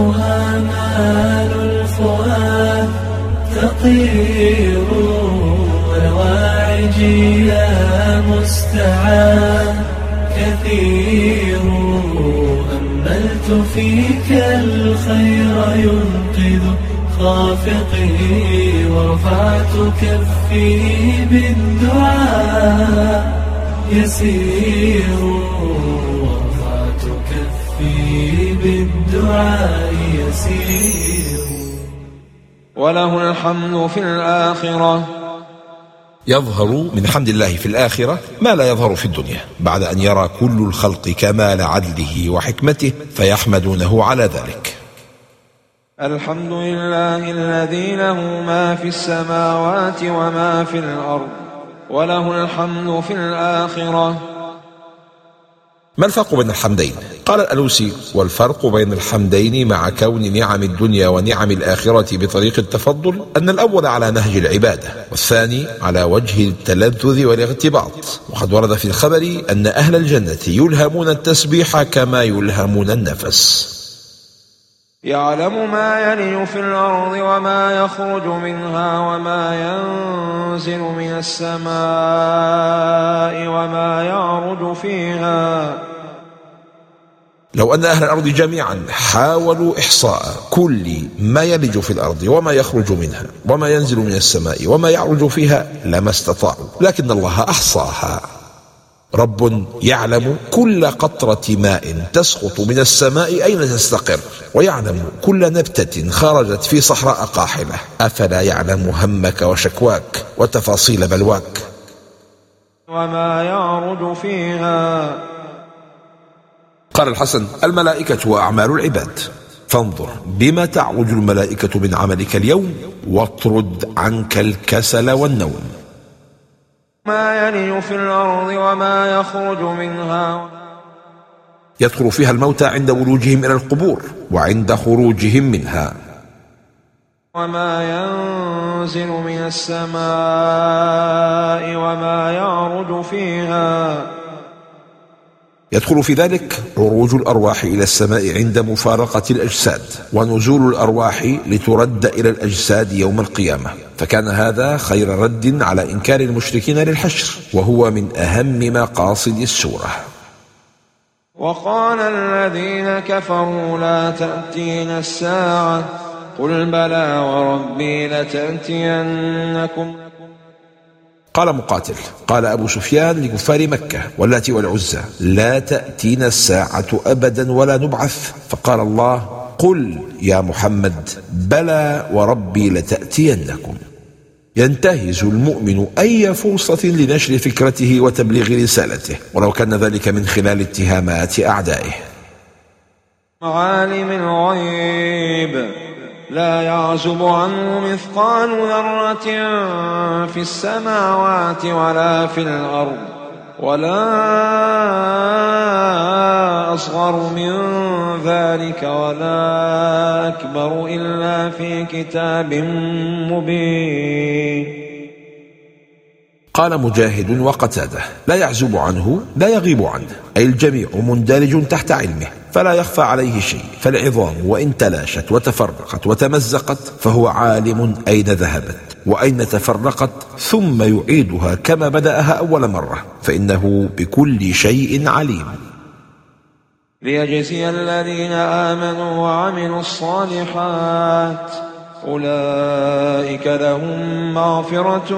أخلاقها مال الفؤاد تطير والواعج يا مستعان. كثير أملت فيك الخير ينقذ خافقي ورفعت كفي بالدعاء. يسير بالدعاء يسير. وله الحمد في الآخرة. يظهر من حمد الله في الآخرة ما لا يظهر في الدنيا بعد أن يرى كل الخلق كمال عدله وحكمته فيحمدونه على ذلك. الحمد لله الذي له ما في السماوات وما في الأرض وله الحمد في الآخرة. ما الفرق بين الحمدين؟ قال الألوسي والفرق بين الحمدين مع كون نعم الدنيا ونعم الآخرة بطريق التفضل أن الأول على نهج العبادة والثاني على وجه التلذذ والاغتباط. وقد ورد في الخبر أن أهل الجنة يلهمون التسبيح كما يلهمون النفس. يعلم ما يلج في الأرض وما يخرج منها وما ينزل من السماء وما يعرج فيها. لو أن أهل الأرض جميعا حاولوا إحصاء كل ما يلج في الأرض وما يخرج منها وما ينزل من السماء وما يعرج فيها لما استطاعوا لكن الله أحصاها. رب يعلم كل قطرة ماء تسقط من السماء أين تستقر ويعلم كل نبتة خرجت في صحراء قاحلة. أفلا يعلم همك وشكواك وتفاصيل بلواك؟ وما يعرج فيها قال الحسن الملائكة وأعمال العباد. فانظر بما تعرج الملائكة من عملك اليوم واطرد عنك الكسل والنوم. ما يلج في الأرض وما يخرج منها. يدخل فيها الموتى عند ولوجهم إلى القبور وعند خروجهم منها. وما ينزل من السماء وما يعرج فيها. يدخل في ذلك عروج الأرواح إلى السماء عند مفارقة الأجساد ونزول الأرواح لترد إلى الأجساد يوم القيامة. فكان هذا خير رد على إنكار المشركين للحشر وهو من أهم مقاصد السورة. وقال الذين كفروا لا تأتين الساعة قل بلى وربي لتأتينكم قال مقاتل قال أبو سفيان لكفار مكة واللات والعزى لا تأتينا الساعة أبدا ولا نبعث. فقال الله قل يا محمد بلى وربي لتأتينكم. ينتهز المؤمن أي فرصة لنشر فكرته وتبليغ رسالته ولو كان ذلك من خلال اتهامات أعدائه. عالم الغيب. لا يعزب عنه مثقال ذرة في السماوات ولا في الأرض ولا أصغر من ذلك ولا أكبر إلا في كتاب مبين. قال مجاهد وقتاده لا يعزب عنه لا يغيب عنه. أي الجميع مندرج تحت علمه فلا يخفى عليه شيء. فالعظام وإن تلاشت وتفرقت وتمزقت فهو عالم أين ذهبت. وأين تفرقت ثم يعيدها كما بدأها أول مرة. فإنه بكل شيء عليم. ليجزي الذين آمنوا وعملوا الصالحات. أولئك لهم مغفرة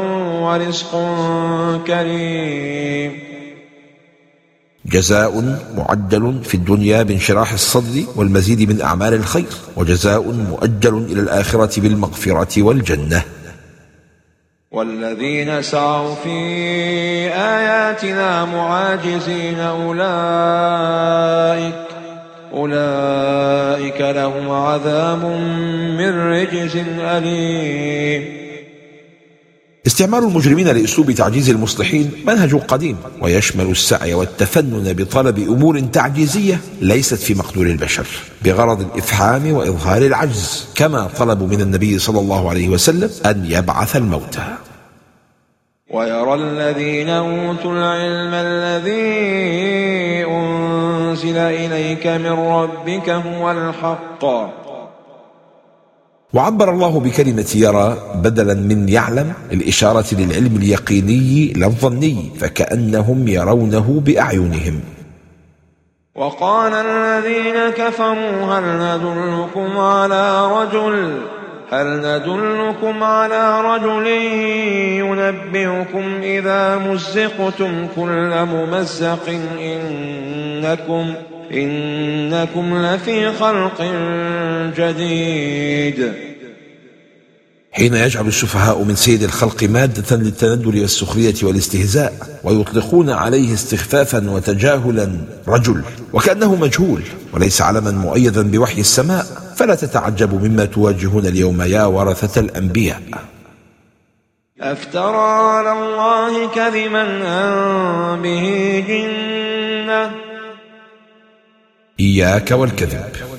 ورزق كريم. جزاء معجل في الدنيا بانشراح الصدر والمزيد من أعمال الخير وجزاء مؤجل إلى الآخرة بالمغفرة والجنة. والذين سعوا في آياتنا معاجزين أولئك أولئك لهم عذاب من رجز أليم. استعمال المجرمين لأسلوب تعجيز المصلحين منهج قديم ويشمل السعي والتفنن بطلب أمور تعجيزية ليست في مقدور البشر بغرض الإفحام وإظهار العجز كما طلبوا من النبي صلى الله عليه وسلم أن يبعث الموتى. ويرى الذين أوتوا العلم الذي أنزل إليك من ربك هو الحق. وعبر الله بكلمة يرى بدلا من يعلم الإشارة للعلم اليقيني لا الظني فكأنهم يرونه بأعينهم. وقال الذين كفروا هل ندلكم على رجل هل ندلكم على رجل ينبئكم إذا مزقتم كل ممزق إنكم إنكم لفي خلق جديد حين يجعل السفهاء من سيد الخلق مادة للتندل والسخرية والاستهزاء ويطلقون عليه استخفافا وتجاهلا رجل وكأنه مجهول وليس علما مؤيدا بوحي السماء فلا تتعجبوا مما تواجهون اليوم يا ورثة الأنبياء. أفترى على الله كذبا به جنة إياك والكذب.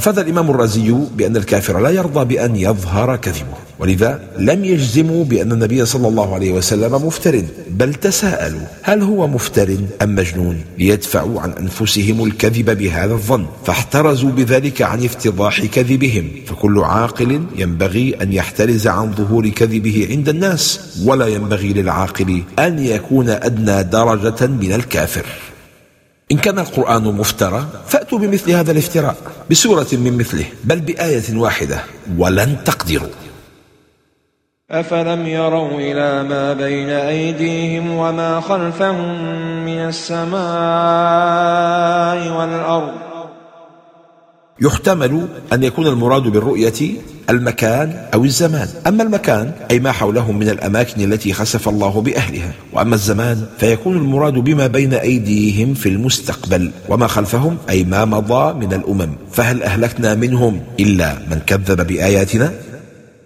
أفاد الإمام الرازي بأن الكافر لا يرضى بأن يظهر كذبه ولذا لم يجزموا بأن النبي صلى الله عليه وسلم مفتر بل تساءلوا هل هو مفتر أم مجنون ليدفعوا عن أنفسهم الكذب بهذا الظن فاحترزوا بذلك عن افتضاح كذبهم فكل عاقل ينبغي أن يحترز عن ظهور كذبه عند الناس ولا ينبغي للعاقل أن يكون أدنى درجة من الكافر. إن كان القرآن مفترى فأتوا بمثل هذا الافتراء بسورة من مثله بل بآية واحدة ولن تقدروا. أفلم يروا إلى ما بين أيديهم وما خلفهم من السماء والأرض. يحتمل أن يكون المراد بالرؤية المكان أو الزمان. أما المكان أي ما حولهم من الأماكن التي خسف الله بأهلها. وأما الزمان فيكون المراد بما بين أيديهم في المستقبل وما خلفهم أي ما مضى من الأمم. فهل أهلكنا منهم إلا من كذب بآياتنا؟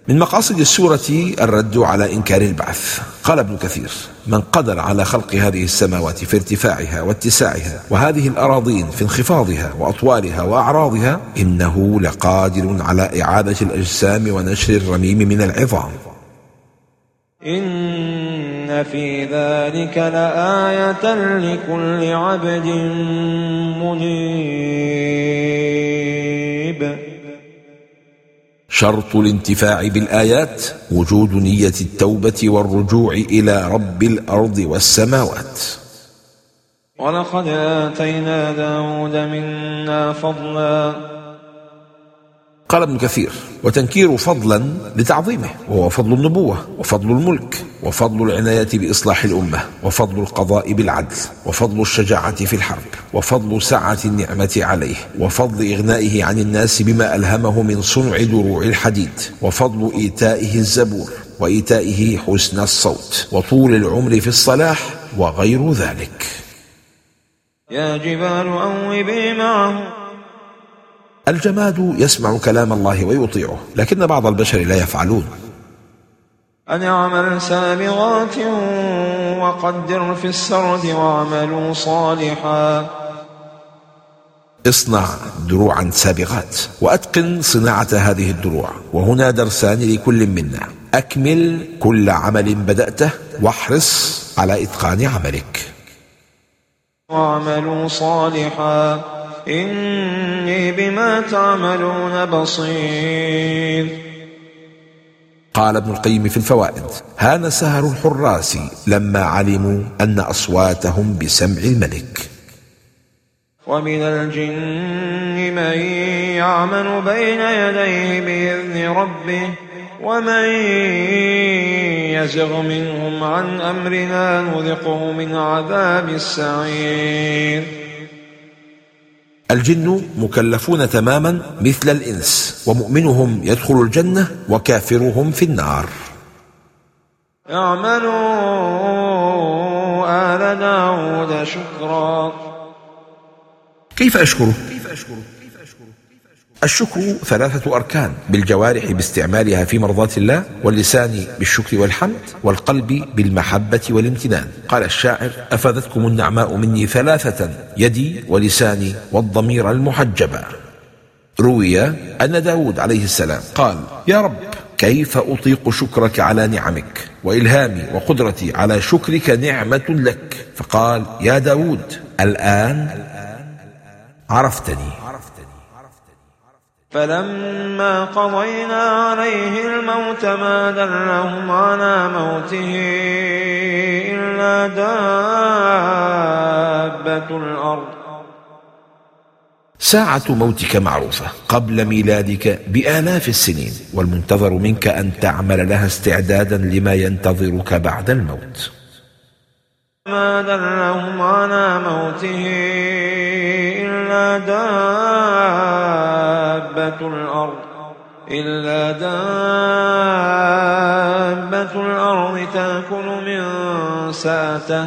من مقاصد السورة الرد على إنكار البعث. قال ابن كثير من قدر على خلق هذه السماوات في ارتفاعها واتساعها وهذه الأراضين في انخفاضها وأطوالها وأعراضها إنه لقادر على إعادة الأجسام ونشر الرميم من العظام. إن في ذلك لآية لكل عبد منيب شرط الانتفاع بالآيات وجود نية التوبة والرجوع إلى رب الأرض والسماوات. ولقد آتينا داود منا فضلا قال ابن كثير وتنكير فضلا لتعظيمه وهو فضل النبوة وفضل الملك وفضل العناية بإصلاح الأمة وفضل القضاء بالعدل وفضل الشجاعة في الحرب وفضل سعة النعمة عليه وفضل إغنائه عن الناس بما ألهمه من صنع دروع الحديد وفضل إيتائه الزبور وإيتائه حسن الصوت وطول العمر في الصلاح وغير ذلك. يا جبال أوبي معه الجماد يسمع كلام الله ويطيعه لكن بعض البشر لا يفعلون. أن يعمل سابغات وقدر في السرد واعملوا صالحا. اصنع دروعا سابغات وأتقن صناعة هذه الدروع وهنا درسان لكل منا. أكمل كل عمل بدأته واحرص على إتقان عملك. واعملوا صالحا. إني بما تعملون بصير. قال ابن القيم في الفوائد هان سهر الحراس لما علموا أن أصواتهم بسمع الملك. ومن الجن من يعمل بين يديه بإذن ربه ومن يزغ منهم عن أمرنا نذقه من عذاب السعير. الجن مكلفون تماما مثل الإنس ومؤمنهم يدخل الجنة وكافرهم في النار اعملوا آل داود شكرا كيف أشكره؟ الشكر ثلاثة أركان بالجوارح باستعمالها في مرضاة الله واللسان بالشكر والحمد والقلب بالمحبة والامتنان. قال الشاعر أفادتكم النعماء مني ثلاثة يدي ولساني والضمير المحجبة روي أن داود عليه السلام قال يا رب كيف أطيق شكرك على نعمك؟ وإلهامي وقدرتي على شكرك نعمة لك. فقال يا داود الآن عرفتني. فلما قضينا عليه الموت ما دلهم على موته إلا دابة الأرض. ساعة موتك معروفة قبل ميلادك بآلاف السنين والمنتظر منك أن تعمل لها استعدادا لما ينتظرك بعد الموت. ما دلهم على موته دابة الأرض إلا دابة الأرض تأكل من ساته.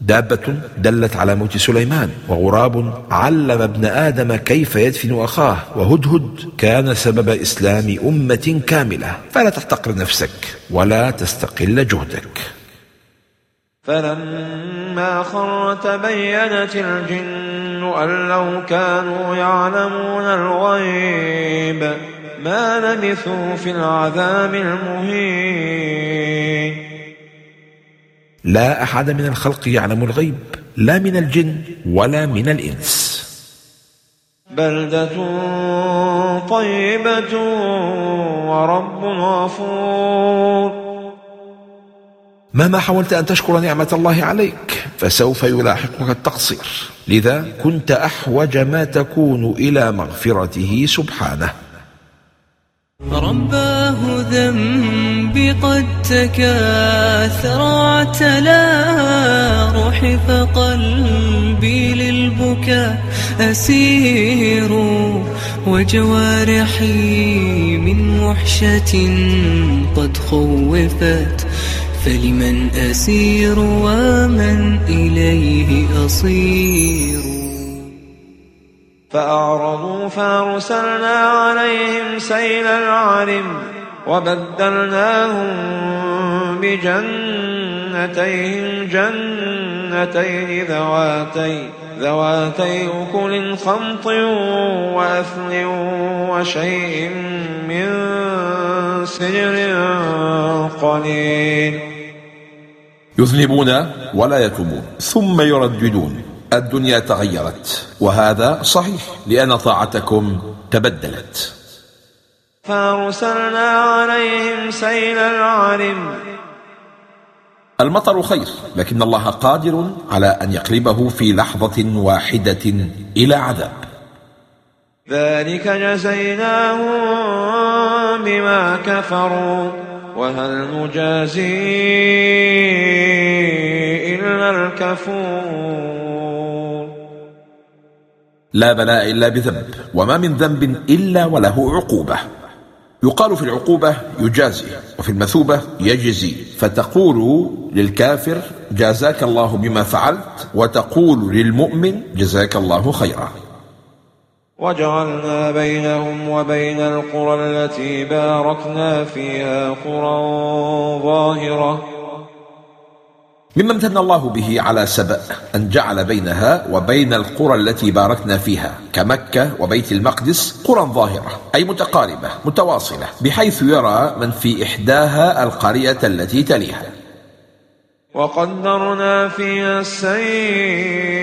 دابة دلت على موت سليمان وغراب علم ابن آدم كيف يدفن أخاه وهدهد كان سبب إسلام أمة كاملة. فلا تحتقر نفسك ولا تستقل جهدك. فلما خر تبينت الجن أن لو كانوا يعلمون الغيب ما لبثوا في العذاب المهين. لا أحد من الخلق يعلم الغيب لا من الجن ولا من الإنس. بلدة طيبة ورب غفور. مهما حاولت أن تشكر نعمة الله عليك فسوف يلاحقك التقصير. لذا كنت أحوج ما تكون إلى مغفرته سبحانه. رباه ذنبي قد تكاثر اعتلى روحي فقلبي للبكاء أسير وجوارحي من وحشة قد خوفت. فلمن أسير ومن إليه أصير. فأعرضوا فأرسلنا عليهم سيل العرم وبدلناهم بجنتيهم. جنتين ذواتي ذواتي أكل خمط وأثل وشيء من سجر قليل. يذنبون ولا يتوبون ثم يرددون. الدنيا تغيرت. وهذا صحيح لأن طاعتكم تبدلت. فأرسلنا عليهم سيل العرم. المطر خير لكن الله قادر على أن يقلبه في لحظة واحدة إلى عذاب. ذلك جزيناهم بما كفروا. وهل نجازي إلا الكفور؟ لا بلاء إلا بذنب وما من ذنب إلا وله عقوبة. يقال في العقوبة يجازي وفي المثوبة يجزي. فتقول للكافر جازاك الله بما فعلت وتقول للمؤمن جزاك الله خيرا. وجعلنا بينهم وبين القرى التي باركنا فيها قرى ظاهرة. مما امتن الله به على سبأ أن جعل بينها وبين القرى التي باركنا فيها كمكة وبيت المقدس قرى ظاهرة أي متقاربة متواصلة بحيث يرى من في إحداها القرية التي تليها. وقدرنا فيها السير.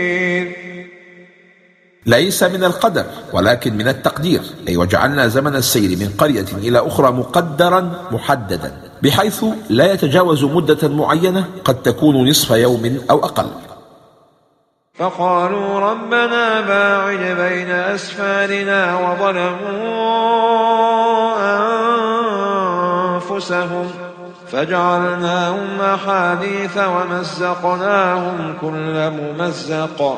ليس من القدر ولكن من التقدير. أي وجعلنا زمن السير من قرية إلى أخرى مقدرا محددا بحيث لا يتجاوز مدة معينة قد تكون نصف يوم أو أقل. فقالوا ربنا باعد بين أسفارنا وظلموا أنفسهم فجعلناهم أحاديث ومزقناهم كل ممزق.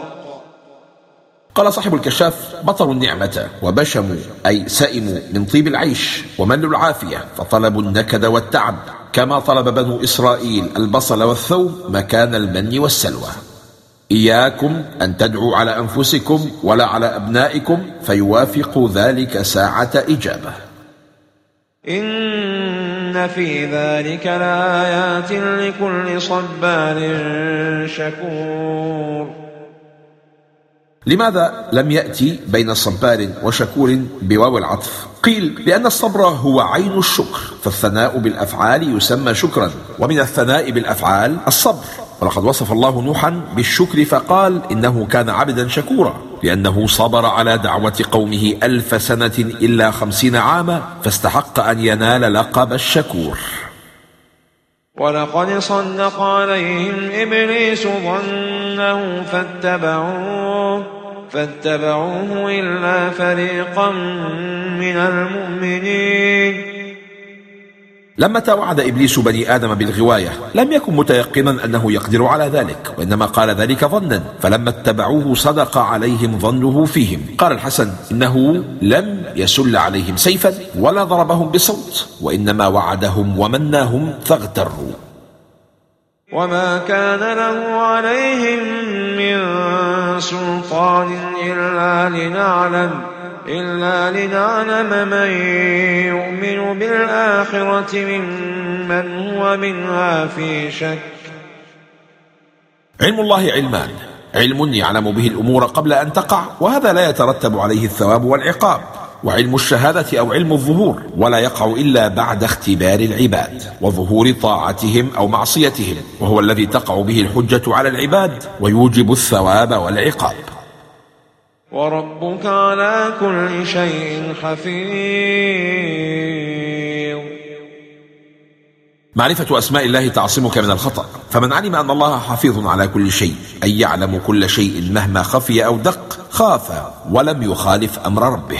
قال صاحب الكشاف بطروا النعمة وبشموا أي سئموا من طيب العيش وملوا العافية فطلبوا النكد والتعب كما طلب بنو إسرائيل البصل والثوم مكان المن والسلوى. إياكم أن تدعوا على أنفسكم ولا على أبنائكم فيوافق ذلك ساعة إجابة. إن في ذلك لآيات لكل صبار شكور. لماذا لم يأتي بين صبار وشكور بواو العطف؟ قيل لأن الصبر هو عين الشكر فالثناء بالأفعال يسمى شكرا. ومن الثناء بالأفعال الصبر. ولقد وصف الله نوحا بالشكر فقال إنه كان عبدا شكورا لأنه صبر على دعوة قومه ألف سنة إلا خمسين عاما فاستحق أن ينال لقب الشكور. ولقد صدق عليهم إبليس ظنه فاتبعوه. فاتبعوه إلا فريقا من المؤمنين. لما توعد إبليس بني آدم بالغواية لم يكن متيقنا أنه يقدر على ذلك وإنما قال ذلك ظنا فلما اتبعوه صدق عليهم ظنه فيهم. قال الحسن إنه لم يسل عليهم سيفا ولا ضربهم بصوت وإنما وعدهم ومناهم فاغتروا. وما كان له عليهم من سلطان إلا لنعلم إلا لنعلم من يؤمن بالآخرة ممن هو منها في شك. علم الله علمان. علم يعلم به الأمور قبل أن تقع وهذا لا يترتب عليه الثواب والعقاب. وعلم الشهادة أو علم الظهور ولا يقع إلا بعد اختبار العباد وظهور طاعتهم أو معصيتهم وهو الذي تقع به الحجة على العباد ويوجب الثواب والعقاب. وربك على كل شيء حفيظ. معرفة أسماء الله تعصمك من الخطأ فمن علم أن الله حفيظ على كل شيء أي يعلم كل شيء مهما خفي أو دق خاف ولم يخالف أمر ربه.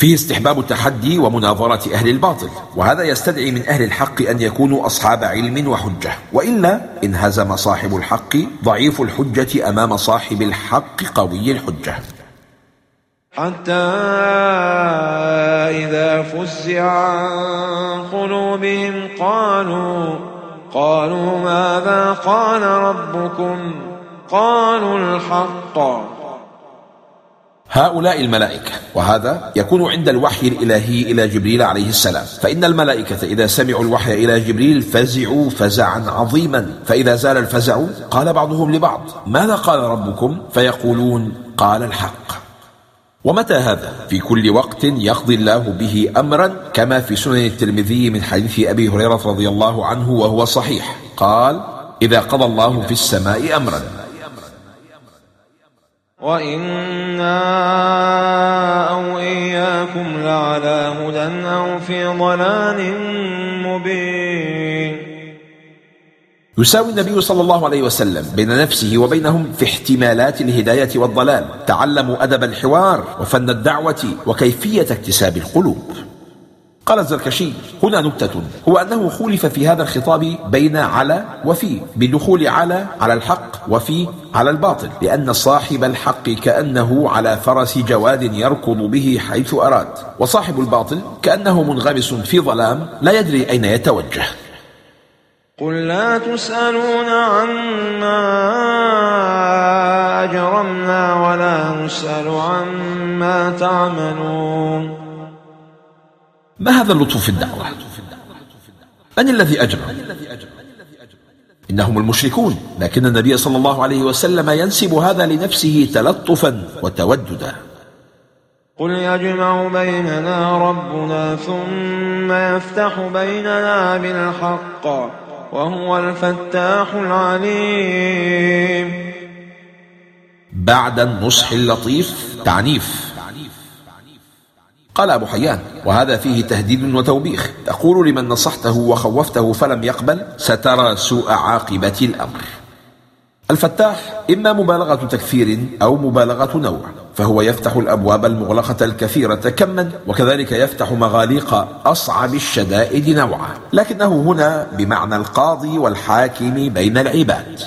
فيه استحباب التحدي ومناظرة أهل الباطل وهذا يستدعي من أهل الحق أن يكونوا أصحاب علم وحجة. وإلا انهزم صاحب الحق ضعيف الحجة أمام صاحب الحق قوي الحجة. حتى إذا فزع عن قلوبهم قالوا قالوا ماذا قال ربكم؟ قالوا الحق. هؤلاء الملائكة وهذا يكون عند الوحي الإلهي إلى جبريل عليه السلام. فإن الملائكة إذا سمعوا الوحي إلى جبريل فزعوا فزعا عظيما. فإذا زال الفزع قال بعضهم لبعض ماذا قال ربكم؟ فيقولون قال الحق. ومتى هذا؟ في كل وقت يقضي الله به أمرا كما في سنن الترمذي من حديث أبي هريرة رضي الله عنه وهو صحيح. قال إذا قضى الله في السماء أمرا. وإنا أو إياكم لعلى هدى أو في ضلال مبين يساوي النبي صلى الله عليه وسلم بين نفسه وبينهم في احتمالات الهداية والضلال. تعلموا أدب الحوار وفن الدعوة وكيفية اكتساب القلوب. قال الزركشي هنا نكتة هو أنه خولف في هذا الخطاب بين على وفي بدخول على على الحق وفي على الباطل. لأن صاحب الحق كأنه على فرس جواد يركض به حيث أراد. وصاحب الباطل كأنه منغمس في ظلام لا يدري أين يتوجه. قل لا تسألون عما أجرمنا ولا نسأل عما تعملون. ما هذا اللطف في الدعوة؟ من الذي أجرم إنهم المشركون لكن النبي صلى الله عليه وسلم ينسب هذا لنفسه تلطفا وتوددا. قل يجمع بيننا ربنا ثم يفتح بيننا بالحق وهو الفتاح العليم. بعد النصح اللطيف تعنيف. قال أبو حيان وهذا فيه تهديد وتوبيخ. تقول لمن نصحته وخوفته فلم يقبل سترى سوء عاقبة الأمر. الفتاح إما مبالغة تكثير أو مبالغة نوع فهو يفتح الأبواب المغلقة الكثيرة كما وكذلك يفتح مغاليق أصعب الشدائد نوعا. لكنه هنا بمعنى القاضي والحاكم بين العباد.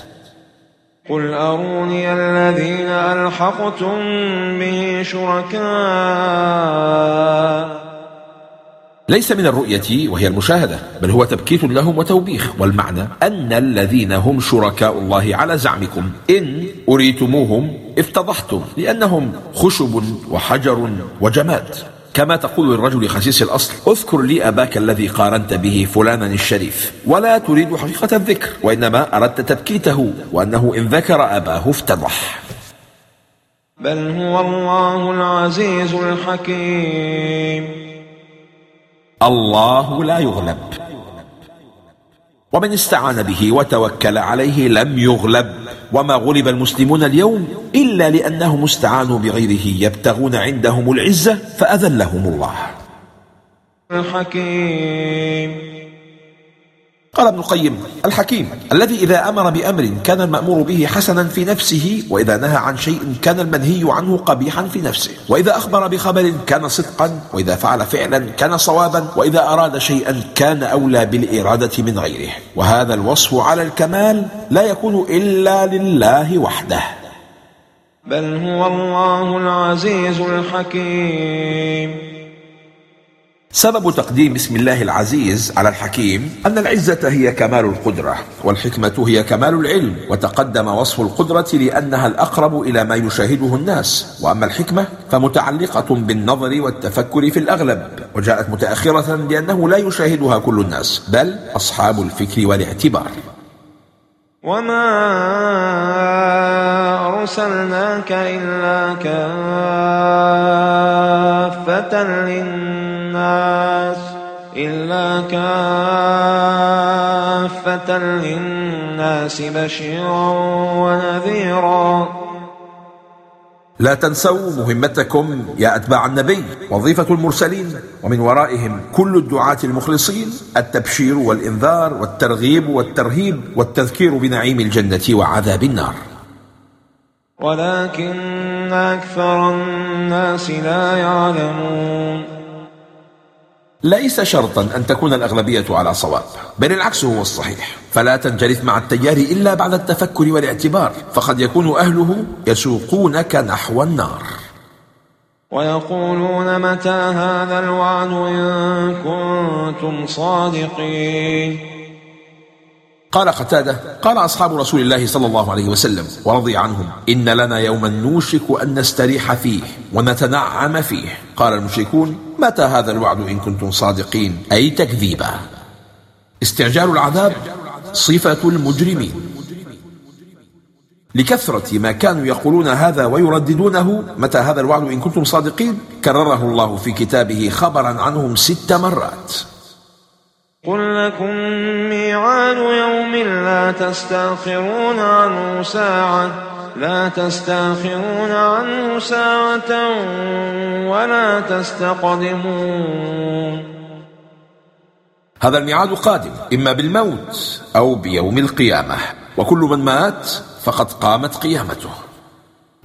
قل أروني الذين ألحقتم به شركاء؟ ليس من الرؤية وهي المشاهدة بل هو تبكيت لهم وتوبيخ والمعنى أن الذين هم شركاء الله على زعمكم إن أريتموهم افتضحتم لأنهم خشب وحجر وجماد. كما تقول للرجل خسيس الأصل اذكر لي أباك الذي قارنت به فلانا الشريف. ولا تريد حقيقة الذكر وإنما أردت تبكيته وأنه إن ذكر أباه افتضح. بل هو الله العزيز الحكيم. الله لا يغلب. ومن استعان به وتوكل عليه لم يغلب. وما غلب المسلمون اليوم إلا لأنهم استعانوا بغيره يبتغون عندهم العزة فأذلهم الله. الحكيم. قال ابن القيم الحكيم الذي إذا أمر بأمر كان المأمور به حسنا في نفسه وإذا نهى عن شيء كان المنهي عنه قبيحا في نفسه. وإذا أخبر بخبر كان صدقا وإذا فعل فعلا كان صوابا وإذا أراد شيئا كان أولى بالإرادة من غيره. وهذا الوصف على الكمال لا يكون إلا لله وحده. بل هو الله العزيز الحكيم. سبب تقديم اسم الله العزيز على الحكيم أن العزة هي كمال القدرة والحكمة هي كمال العلم وتقدم وصف القدرة لأنها الأقرب إلى ما يشاهده الناس. وأما الحكمة فمتعلقة بالنظر والتفكر في الأغلب وجاءت متأخرة لأنه لا يشاهدها كل الناس بل أصحاب الفكر والاعتبار. وما أرسلناك إلا كافة للناس إلا كافة للناس بشيرا ونذيرا. لا تنسوا مهمتكم يا أتباع النبي وظيفة المرسلين ومن ورائهم كل الدعاة المخلصين التبشير والإنذار والترغيب والترهيب والتذكير بنعيم الجنة وعذاب النار. ولكن أكثر الناس لا يعلمون. ليس شرطا أن تكون الأغلبية على صواب بل العكس هو الصحيح. فلا تنجرف مع التيار إلا بعد التفكر والاعتبار فقد يكون أهله يسوقونك نحو النار. ويقولون متى هذا الوعد إن كنتم صادقين؟ قال قتادة قال أصحاب رسول الله صلى الله عليه وسلم ورضي عنهم إن لنا يوما نوشك أن نستريح فيه ونتنعم فيه. قال المشركون متى هذا الوعد إن كنتم صادقين؟ أي تكذيبا. استعجال العذاب صفة المجرمين. لكثرة ما كانوا يقولون هذا ويرددونه متى هذا الوعد إن كنتم صادقين؟ كرره الله في كتابه خبرا عنهم ست مرات. قل لكم ميعاد تستأخرون عنه ساعة لا تستأخرون عنه ساعة ولا تستقدمون. هذا الميعاد قادم إما بالموت أو بيوم القيامة. وكل من مات فقد قامت قيامته.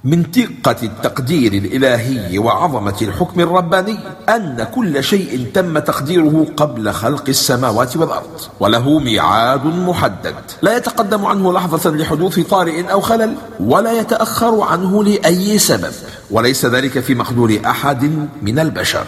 من دقة التقدير الإلهي وعظمة الحكم الرباني أن كل شيء تم تقديره قبل خلق السماوات والأرض وله ميعاد محدد. لا يتقدم عنه لحظة لحدوث طارئ أو خلل ولا يتأخر عنه لأي سبب وليس ذلك في مقدور أحد من البشر.